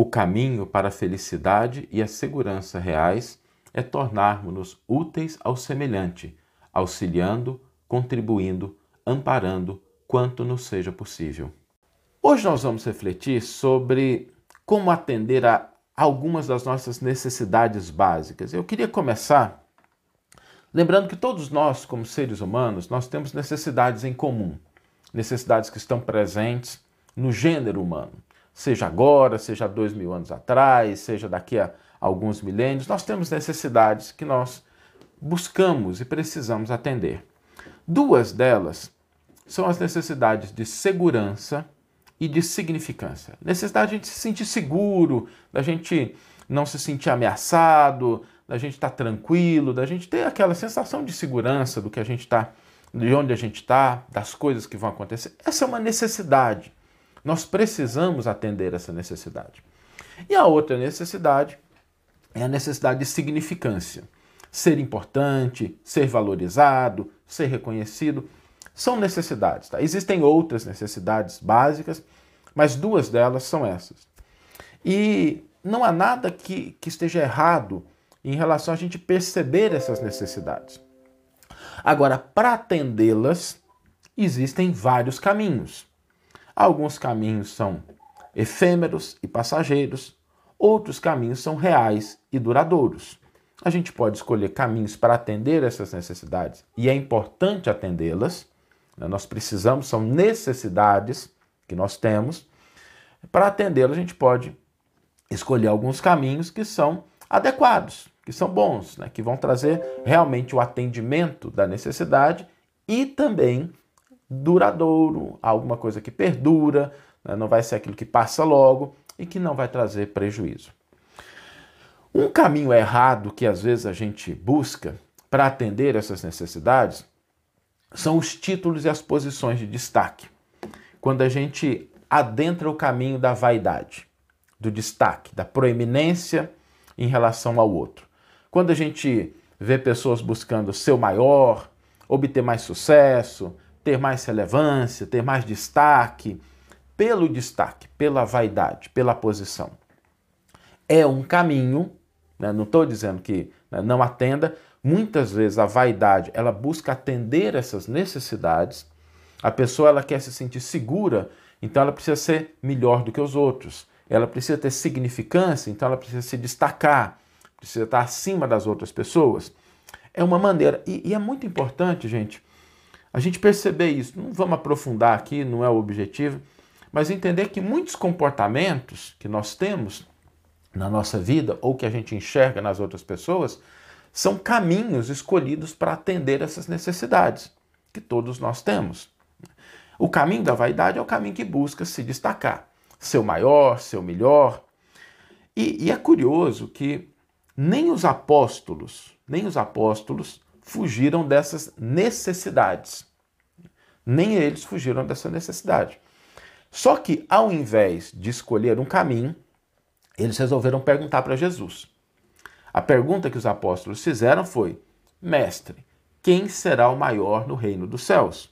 O caminho para a felicidade e a segurança reais é tornarmos-nos úteis ao semelhante, auxiliando, contribuindo, amparando quanto nos seja possível. Hoje nós vamos refletir sobre como atender a algumas das nossas necessidades básicas. Eu queria começar lembrando que todos nós, como seres humanos, nós temos necessidades em comum, necessidades que estão presentes no gênero humano seja agora, seja dois mil anos atrás, seja daqui a alguns milênios, nós temos necessidades que nós buscamos e precisamos atender. Duas delas são as necessidades de segurança e de significância. Necessidade de a gente se sentir seguro, da gente não se sentir ameaçado, da gente estar tranquilo, da gente ter aquela sensação de segurança do que a gente está, de onde a gente está, das coisas que vão acontecer. Essa é uma necessidade. Nós precisamos atender essa necessidade. E a outra necessidade é a necessidade de significância. Ser importante, ser valorizado, ser reconhecido, são necessidades. Tá? Existem outras necessidades básicas, mas duas delas são essas. E não há nada que, que esteja errado em relação a gente perceber essas necessidades. Agora, para atendê-las, existem vários caminhos. Alguns caminhos são efêmeros e passageiros, outros caminhos são reais e duradouros. A gente pode escolher caminhos para atender essas necessidades e é importante atendê-las. Né? Nós precisamos, são necessidades que nós temos. Para atendê-las, a gente pode escolher alguns caminhos que são adequados, que são bons, né? que vão trazer realmente o atendimento da necessidade e também duradouro, alguma coisa que perdura, né? não vai ser aquilo que passa logo e que não vai trazer prejuízo. Um caminho errado que às vezes a gente busca para atender essas necessidades são os títulos e as posições de destaque. Quando a gente adentra o caminho da vaidade, do destaque, da proeminência em relação ao outro. Quando a gente vê pessoas buscando ser o maior, obter mais sucesso, ter mais relevância, ter mais destaque, pelo destaque, pela vaidade, pela posição. É um caminho, né? não estou dizendo que né, não atenda, muitas vezes a vaidade ela busca atender essas necessidades, a pessoa ela quer se sentir segura, então ela precisa ser melhor do que os outros, ela precisa ter significância, então ela precisa se destacar, precisa estar acima das outras pessoas. É uma maneira, e, e é muito importante, gente, a gente perceber isso. Não vamos aprofundar aqui, não é o objetivo, mas entender que muitos comportamentos que nós temos na nossa vida ou que a gente enxerga nas outras pessoas são caminhos escolhidos para atender essas necessidades que todos nós temos. O caminho da vaidade é o caminho que busca se destacar, ser o maior, ser o melhor. E, e é curioso que nem os apóstolos, nem os apóstolos fugiram dessas necessidades. Nem eles fugiram dessa necessidade. Só que, ao invés de escolher um caminho, eles resolveram perguntar para Jesus. A pergunta que os apóstolos fizeram foi: Mestre, quem será o maior no reino dos céus?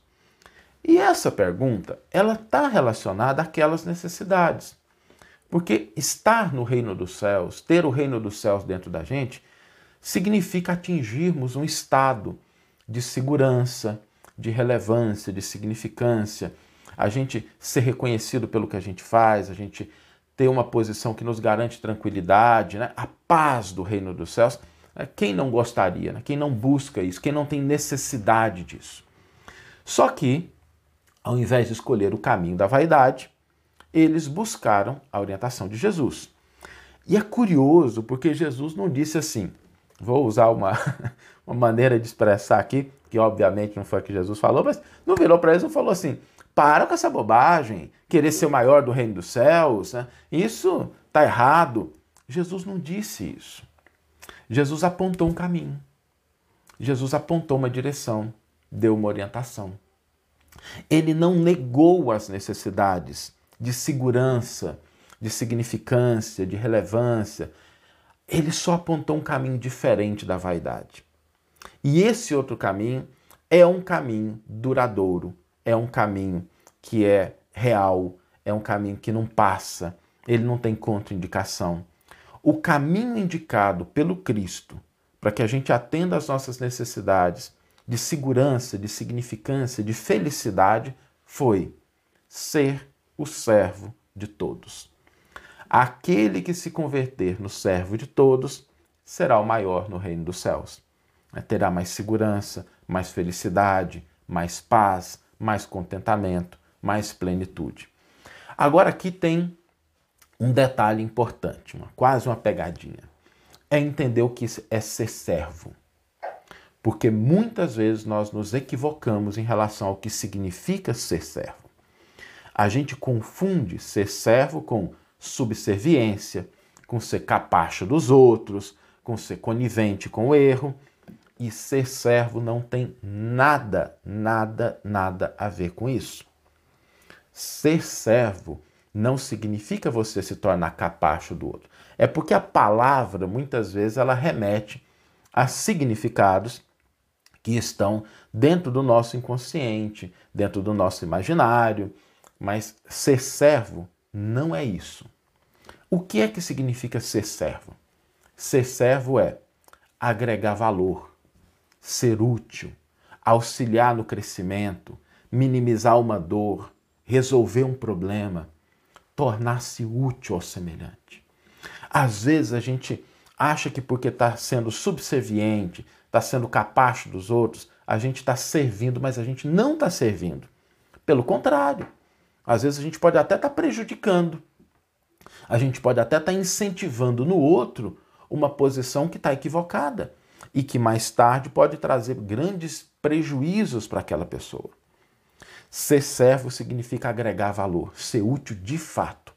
E essa pergunta, ela está relacionada àquelas necessidades. Porque estar no reino dos céus, ter o reino dos céus dentro da gente, significa atingirmos um estado de segurança, de relevância, de significância, a gente ser reconhecido pelo que a gente faz, a gente ter uma posição que nos garante tranquilidade, né? a paz do reino dos céus. Né? Quem não gostaria, né? quem não busca isso, quem não tem necessidade disso? Só que, ao invés de escolher o caminho da vaidade, eles buscaram a orientação de Jesus. E é curioso porque Jesus não disse assim: vou usar uma, uma maneira de expressar aqui, que obviamente não foi o que Jesus falou, mas não virou para eles e falou assim: para com essa bobagem, querer ser o maior do reino dos céus, né? isso está errado. Jesus não disse isso. Jesus apontou um caminho. Jesus apontou uma direção, deu uma orientação. Ele não negou as necessidades de segurança, de significância, de relevância, ele só apontou um caminho diferente da vaidade. E esse outro caminho é um caminho duradouro, é um caminho que é real, é um caminho que não passa, ele não tem contraindicação. O caminho indicado pelo Cristo para que a gente atenda às nossas necessidades de segurança, de significância, de felicidade foi ser o servo de todos. Aquele que se converter no servo de todos será o maior no reino dos céus. Terá mais segurança, mais felicidade, mais paz, mais contentamento, mais plenitude. Agora aqui tem um detalhe importante, uma, quase uma pegadinha. É entender o que é ser servo. Porque muitas vezes nós nos equivocamos em relação ao que significa ser servo. A gente confunde ser servo com subserviência, com ser capacho dos outros, com ser conivente com o erro. E ser servo não tem nada, nada, nada a ver com isso. Ser servo não significa você se tornar capacho do outro. É porque a palavra, muitas vezes, ela remete a significados que estão dentro do nosso inconsciente, dentro do nosso imaginário. Mas ser servo não é isso. O que é que significa ser servo? Ser servo é agregar valor, ser útil, auxiliar no crescimento, minimizar uma dor, resolver um problema, tornar-se útil ao semelhante. Às vezes a gente acha que porque está sendo subserviente, está sendo capacho dos outros, a gente está servindo, mas a gente não está servindo. Pelo contrário, às vezes a gente pode até estar tá prejudicando, a gente pode até estar tá incentivando no outro uma posição que está equivocada e que mais tarde pode trazer grandes prejuízos para aquela pessoa. Ser servo significa agregar valor, ser útil de fato.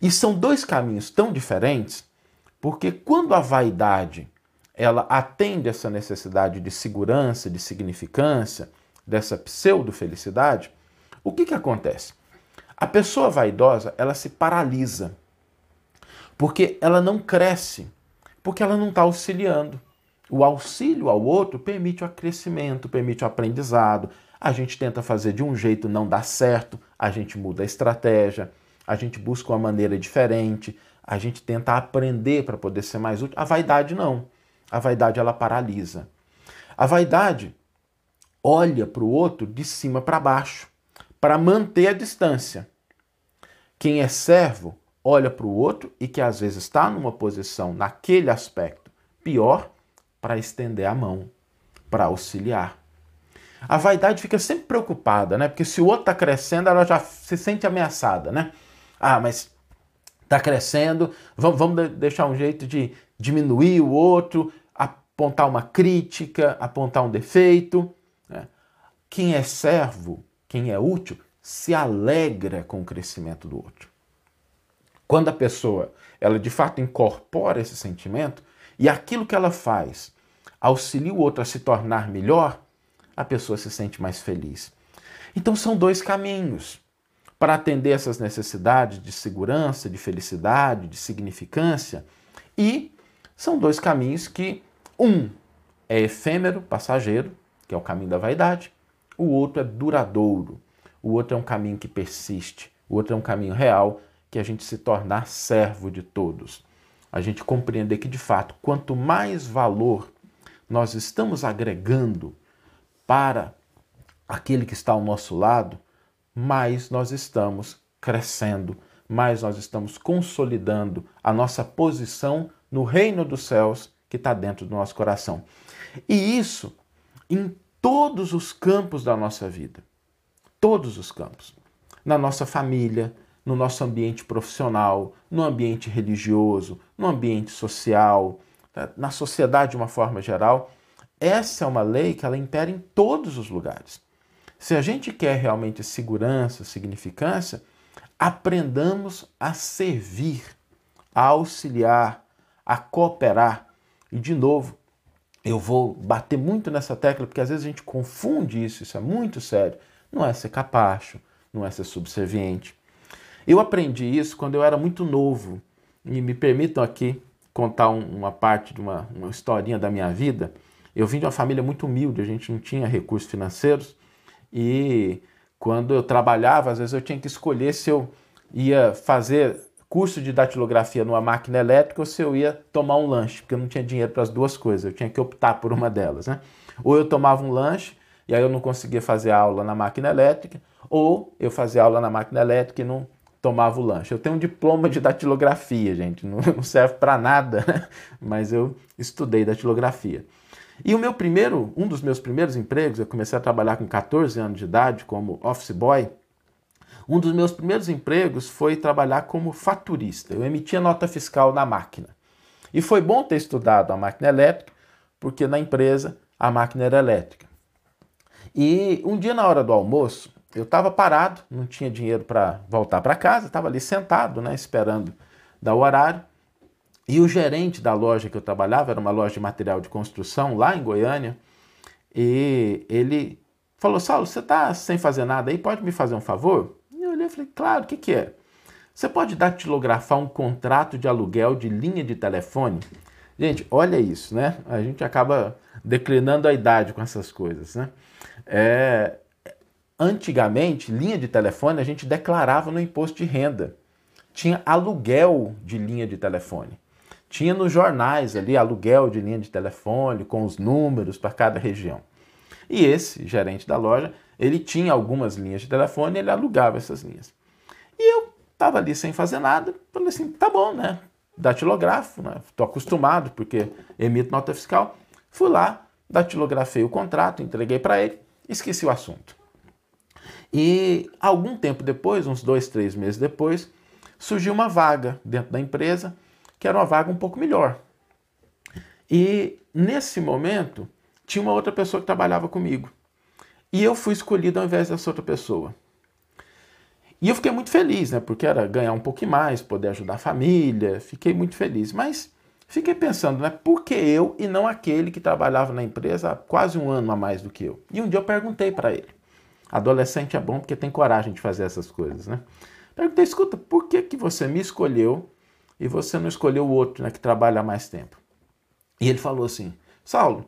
E são dois caminhos tão diferentes, porque quando a vaidade ela atende essa necessidade de segurança, de significância, dessa pseudo-felicidade, o que, que acontece? A pessoa vaidosa, ela se paralisa, porque ela não cresce, porque ela não está auxiliando. O auxílio ao outro permite o crescimento, permite o aprendizado. A gente tenta fazer de um jeito, não dá certo, a gente muda a estratégia, a gente busca uma maneira diferente, a gente tenta aprender para poder ser mais útil. A vaidade não. A vaidade ela paralisa. A vaidade olha para o outro de cima para baixo, para manter a distância. Quem é servo olha para o outro e que às vezes está numa posição, naquele aspecto, pior, para estender a mão, para auxiliar. A vaidade fica sempre preocupada, né? Porque se o outro está crescendo, ela já se sente ameaçada, né? Ah, mas está crescendo, vamos, vamos deixar um jeito de diminuir o outro, apontar uma crítica, apontar um defeito. Né? Quem é servo, quem é útil, se alegra com o crescimento do outro. Quando a pessoa, ela de fato incorpora esse sentimento, e aquilo que ela faz auxilia o outro a se tornar melhor, a pessoa se sente mais feliz. Então são dois caminhos para atender essas necessidades de segurança, de felicidade, de significância, e são dois caminhos que um é efêmero, passageiro, que é o caminho da vaidade, o outro é duradouro, o outro é um caminho que persiste, o outro é um caminho real, que a gente se tornar servo de todos a gente compreender que, de fato, quanto mais valor nós estamos agregando para aquele que está ao nosso lado, mais nós estamos crescendo, mais nós estamos consolidando a nossa posição no reino dos céus que está dentro do nosso coração. E isso em todos os campos da nossa vida. Todos os campos. Na nossa família, no nosso ambiente profissional, no ambiente religioso, no ambiente social, tá? na sociedade de uma forma geral. Essa é uma lei que ela impera em todos os lugares. Se a gente quer realmente segurança, significância, aprendamos a servir, a auxiliar, a cooperar. E, de novo, eu vou bater muito nessa tecla, porque às vezes a gente confunde isso, isso é muito sério. Não é ser capacho, não é ser subserviente. Eu aprendi isso quando eu era muito novo. E me permitam aqui contar um, uma parte de uma, uma historinha da minha vida. Eu vim de uma família muito humilde, a gente não tinha recursos financeiros e quando eu trabalhava, às vezes eu tinha que escolher se eu ia fazer curso de datilografia numa máquina elétrica ou se eu ia tomar um lanche, porque eu não tinha dinheiro para as duas coisas, eu tinha que optar por uma delas. Né? Ou eu tomava um lanche e aí eu não conseguia fazer aula na máquina elétrica, ou eu fazia aula na máquina elétrica e não tomava o lanche. Eu tenho um diploma de datilografia, gente, não, serve para nada, né? mas eu estudei datilografia. E o meu primeiro, um dos meus primeiros empregos, eu comecei a trabalhar com 14 anos de idade como office boy. Um dos meus primeiros empregos foi trabalhar como faturista. Eu emitia nota fiscal na máquina. E foi bom ter estudado a máquina elétrica, porque na empresa a máquina era elétrica. E um dia na hora do almoço, eu estava parado, não tinha dinheiro para voltar para casa, estava ali sentado, né, esperando dar o horário. E o gerente da loja que eu trabalhava, era uma loja de material de construção lá em Goiânia, e ele falou: Saulo, você está sem fazer nada aí? Pode me fazer um favor? E eu olhei e falei: Claro, o que, que é? Você pode datilografar um contrato de aluguel de linha de telefone? Gente, olha isso, né? A gente acaba declinando a idade com essas coisas, né? É, Antigamente, linha de telefone a gente declarava no imposto de renda. Tinha aluguel de linha de telefone. Tinha nos jornais ali aluguel de linha de telefone com os números para cada região. E esse gerente da loja, ele tinha algumas linhas de telefone ele alugava essas linhas. E eu estava ali sem fazer nada, falei assim, tá bom, né? Datilografo, né? Estou acostumado porque emito nota fiscal. Fui lá, datilografei o contrato, entreguei para ele, esqueci o assunto. E algum tempo depois, uns dois, três meses depois, surgiu uma vaga dentro da empresa, que era uma vaga um pouco melhor. E nesse momento, tinha uma outra pessoa que trabalhava comigo. E eu fui escolhido ao invés dessa outra pessoa. E eu fiquei muito feliz, né? Porque era ganhar um pouco mais, poder ajudar a família, fiquei muito feliz. Mas fiquei pensando, né? Por que eu e não aquele que trabalhava na empresa há quase um ano a mais do que eu? E um dia eu perguntei para ele. Adolescente é bom porque tem coragem de fazer essas coisas, né? Perguntei, escuta, por que, que você me escolheu e você não escolheu o outro, né, que trabalha há mais tempo? E ele falou assim, Saulo,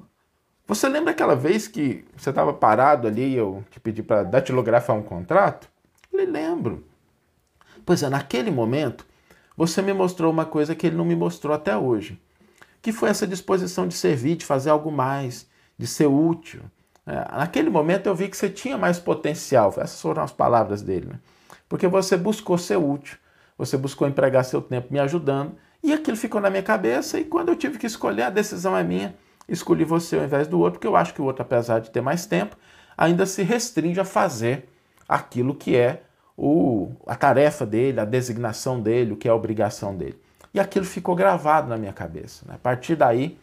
você lembra aquela vez que você estava parado ali e eu te pedi para datilografar um contrato? Ele lembro. Pois é, naquele momento, você me mostrou uma coisa que ele não me mostrou até hoje, que foi essa disposição de servir, de fazer algo mais, de ser útil, é, naquele momento eu vi que você tinha mais potencial. Essas foram as palavras dele. Né? Porque você buscou ser útil, você buscou empregar seu tempo me ajudando, e aquilo ficou na minha cabeça. E quando eu tive que escolher, a decisão é minha. Escolhi você ao invés do outro, porque eu acho que o outro, apesar de ter mais tempo, ainda se restringe a fazer aquilo que é o, a tarefa dele, a designação dele, o que é a obrigação dele. E aquilo ficou gravado na minha cabeça. Né? A partir daí,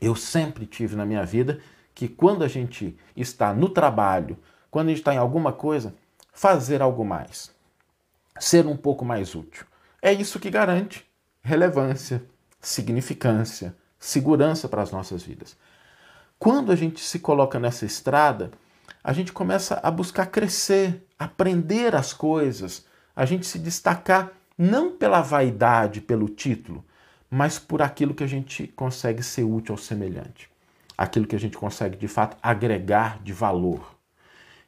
eu sempre tive na minha vida que quando a gente está no trabalho, quando a gente está em alguma coisa, fazer algo mais, ser um pouco mais útil. É isso que garante relevância, significância, segurança para as nossas vidas. Quando a gente se coloca nessa estrada, a gente começa a buscar crescer, aprender as coisas, a gente se destacar não pela vaidade, pelo título, mas por aquilo que a gente consegue ser útil ao semelhante aquilo que a gente consegue de fato agregar de valor.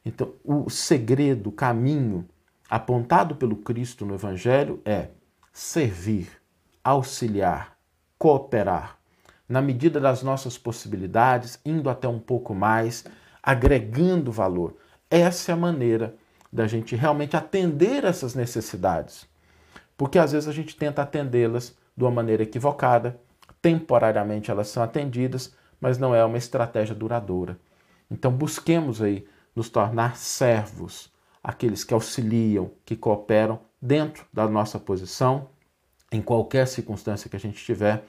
Então, o segredo, o caminho apontado pelo Cristo no Evangelho é servir, auxiliar, cooperar, na medida das nossas possibilidades, indo até um pouco mais, agregando valor. Essa é a maneira da gente realmente atender essas necessidades. Porque às vezes a gente tenta atendê-las de uma maneira equivocada, temporariamente elas são atendidas, mas não é uma estratégia duradoura. Então busquemos aí nos tornar servos, aqueles que auxiliam, que cooperam dentro da nossa posição, em qualquer circunstância que a gente estiver.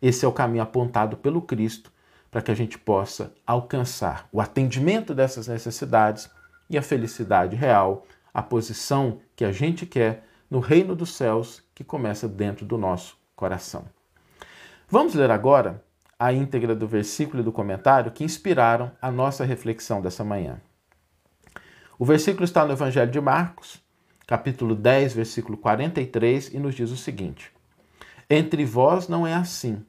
Esse é o caminho apontado pelo Cristo para que a gente possa alcançar o atendimento dessas necessidades e a felicidade real, a posição que a gente quer no reino dos céus que começa dentro do nosso coração. Vamos ler agora a íntegra do versículo e do comentário que inspiraram a nossa reflexão dessa manhã. O versículo está no Evangelho de Marcos, capítulo 10, versículo 43, e nos diz o seguinte: Entre vós não é assim,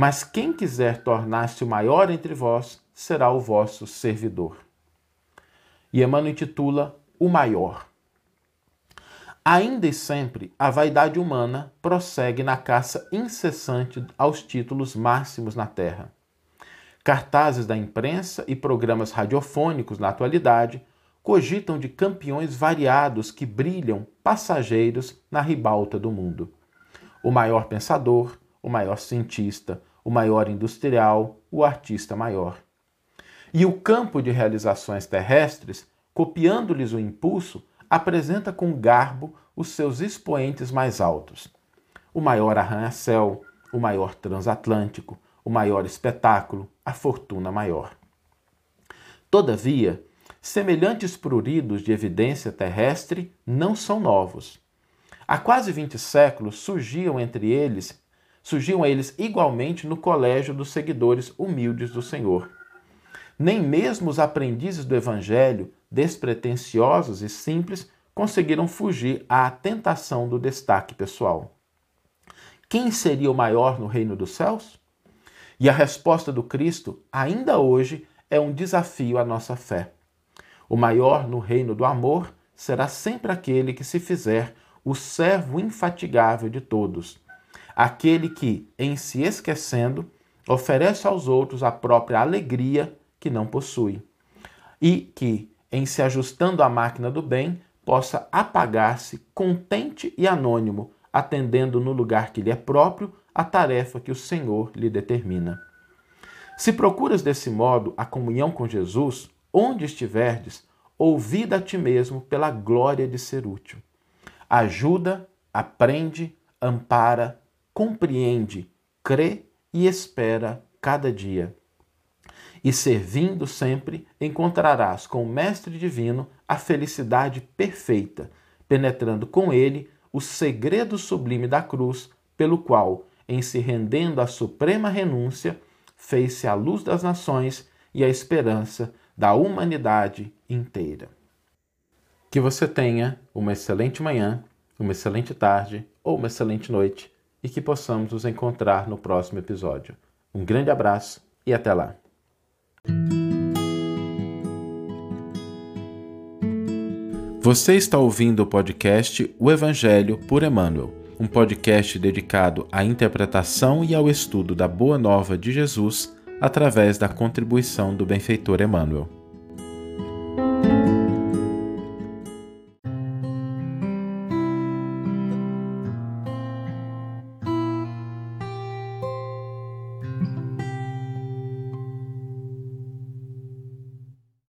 mas quem quiser tornar-se o maior entre vós será o vosso servidor. E Emmanuel intitula O Maior. Ainda e sempre, a vaidade humana prossegue na caça incessante aos títulos máximos na terra. Cartazes da imprensa e programas radiofônicos na atualidade cogitam de campeões variados que brilham passageiros na ribalta do mundo. O maior pensador, o maior cientista, o maior industrial, o artista maior. E o campo de realizações terrestres, copiando-lhes o impulso, apresenta com garbo os seus expoentes mais altos. O maior arranha-céu, o maior transatlântico, o maior espetáculo, a fortuna maior. Todavia, semelhantes pruridos de evidência terrestre não são novos. Há quase 20 séculos surgiam entre eles, surgiam eles igualmente no colégio dos seguidores humildes do Senhor. Nem mesmo os aprendizes do evangelho despretensiosos e simples, conseguiram fugir à tentação do destaque pessoal. Quem seria o maior no reino dos céus? E a resposta do Cristo, ainda hoje, é um desafio à nossa fé. O maior no reino do amor será sempre aquele que se fizer o servo infatigável de todos, aquele que, em se esquecendo, oferece aos outros a própria alegria que não possui, e que, em se ajustando à máquina do bem, possa apagar-se contente e anônimo, atendendo no lugar que lhe é próprio a tarefa que o Senhor lhe determina. Se procuras desse modo a comunhão com Jesus, onde estiverdes, ouvida a ti mesmo pela glória de ser útil. Ajuda, aprende, ampara, compreende, crê e espera cada dia e servindo sempre, encontrarás com o Mestre Divino a felicidade perfeita, penetrando com ele o segredo sublime da cruz, pelo qual, em se rendendo à suprema renúncia, fez-se a luz das nações e a esperança da humanidade inteira. Que você tenha uma excelente manhã, uma excelente tarde ou uma excelente noite e que possamos nos encontrar no próximo episódio. Um grande abraço e até lá! Você está ouvindo o podcast O Evangelho por Emmanuel, um podcast dedicado à interpretação e ao estudo da Boa Nova de Jesus através da contribuição do benfeitor Emmanuel.